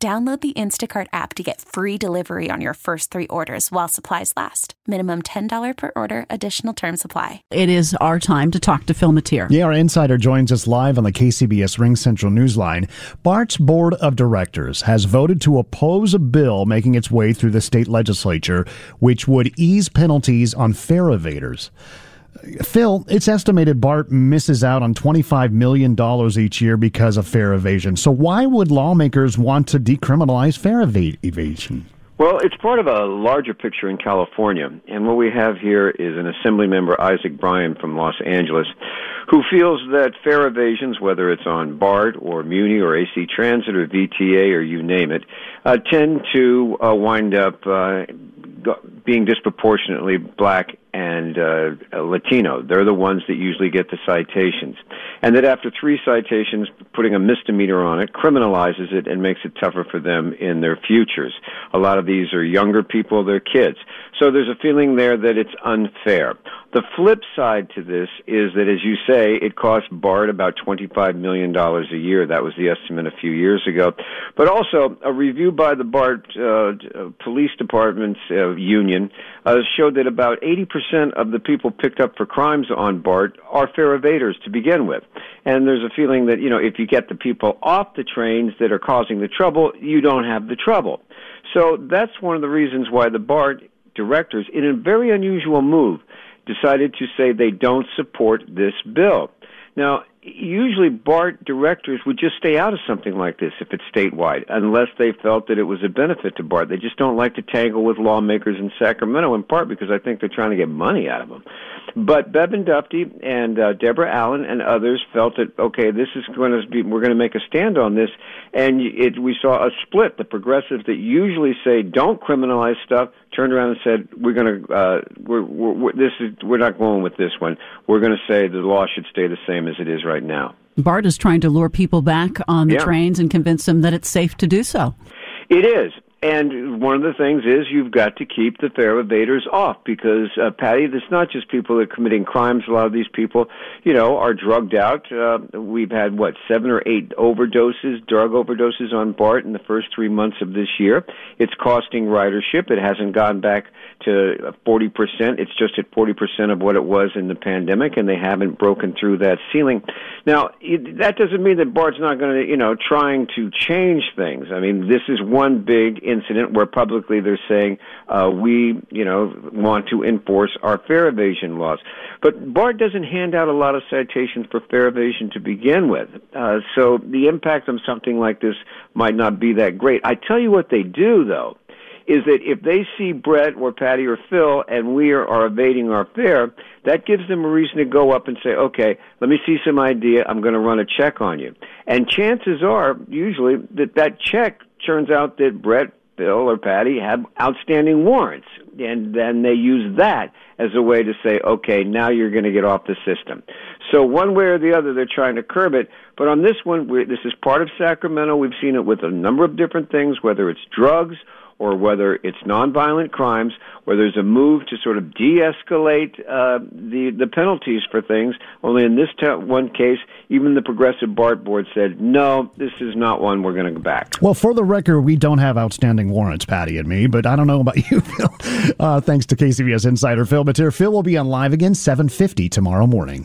Download the Instacart app to get free delivery on your first three orders while supplies last. Minimum $10 per order, additional term supply. It is our time to talk to Phil Matier. Yeah, our insider joins us live on the KCBS RingCentral Newsline. BART's board of directors has voted to oppose a bill making its way through the state legislature, which would ease penalties on fare evaders. Phil, it's estimated BART misses out on $25 million each year because of fare evasion. So, why would lawmakers want to decriminalize fare ev- evasion? Well, it's part of a larger picture in California. And what we have here is an assembly member, Isaac Bryan from Los Angeles, who feels that fare evasions, whether it's on BART or Muni or AC Transit or VTA or you name it, uh, tend to uh, wind up uh, being disproportionately black and uh, Latino. They're the ones that usually get the citations. And that after three citations, putting a misdemeanor on it criminalizes it and makes it tougher for them in their futures. A lot of these are younger people, they're kids. So there's a feeling there that it's unfair. The flip side to this is that, as you say, it costs BART about $25 million a year. That was the estimate a few years ago. But also, a review by the BART uh, Police Department's uh, union uh, showed that about 80% of the people picked up for crimes on BART are fare evaders to begin with. And there's a feeling that, you know, if you get the people off the trains that are causing the trouble, you don't have the trouble. So that's one of the reasons why the BART directors, in a very unusual move, decided to say they don't support this bill. Now, usually BART directors would just stay out of something like this if it's statewide, unless they felt that it was a benefit to BART. They just don't like to tangle with lawmakers in Sacramento, in part because I think they're trying to get money out of them. But Bevan Dufty and uh, Deborah Allen and others felt that okay, this is going to be we're going to make a stand on this, and it, we saw a split. The progressives that usually say don't criminalize stuff turned around and said we're going to uh, we're, we're, we're this is we're not going with this one. We're going to say the law should stay the same as it is right now. BART is trying to lure people back on the Yeah. trains and convince them that it's safe to do so. It is. And one of the things is you've got to keep the fare evaders off because, uh, Patti, it's not just people that are committing crimes. A lot of these people, you know, are drugged out. Uh, we've had, what, seven or eight overdoses, drug overdoses on BART in the first three months of this year. It's costing ridership. It hasn't gone back to 40%. It's just at 40% of what it was in the pandemic, and they haven't broken through that ceiling. Now, that doesn't mean that BART's not going to, you know, trying to change things. I mean, this is one big incident where publicly they're saying uh, we, you know, want to enforce our fare evasion laws. But BART doesn't hand out a lot of citations for fare evasion to begin with. Uh, so the impact of something like this might not be that great. I tell you what they do, though is that if they see Bret or Patti or Phil and we are, are evading our fare, that gives them a reason to go up and say, okay, let me see some idea. I'm going to run a check on you. And chances are, usually, that that check turns out that Bret, Phil, or Patti have outstanding warrants. And then they use that as a way to say, okay, now you're going to get off the system. So one way or the other, they're trying to curb it. But on this one, this is part of Sacramento. We've seen it with a number of different things, whether it's drugs or whether it's nonviolent crimes, where there's a move to sort of de-escalate uh, the the penalties for things. Only in this t- one case, even the Progressive BART board said, no, this is not one we're going to go back. Well, for the record, we don't have outstanding warrants, Patti and me, but I don't know about you, Phil. Uh, thanks to KCBS insider Phil Matier. Phil will be on live again 7:50 tomorrow morning.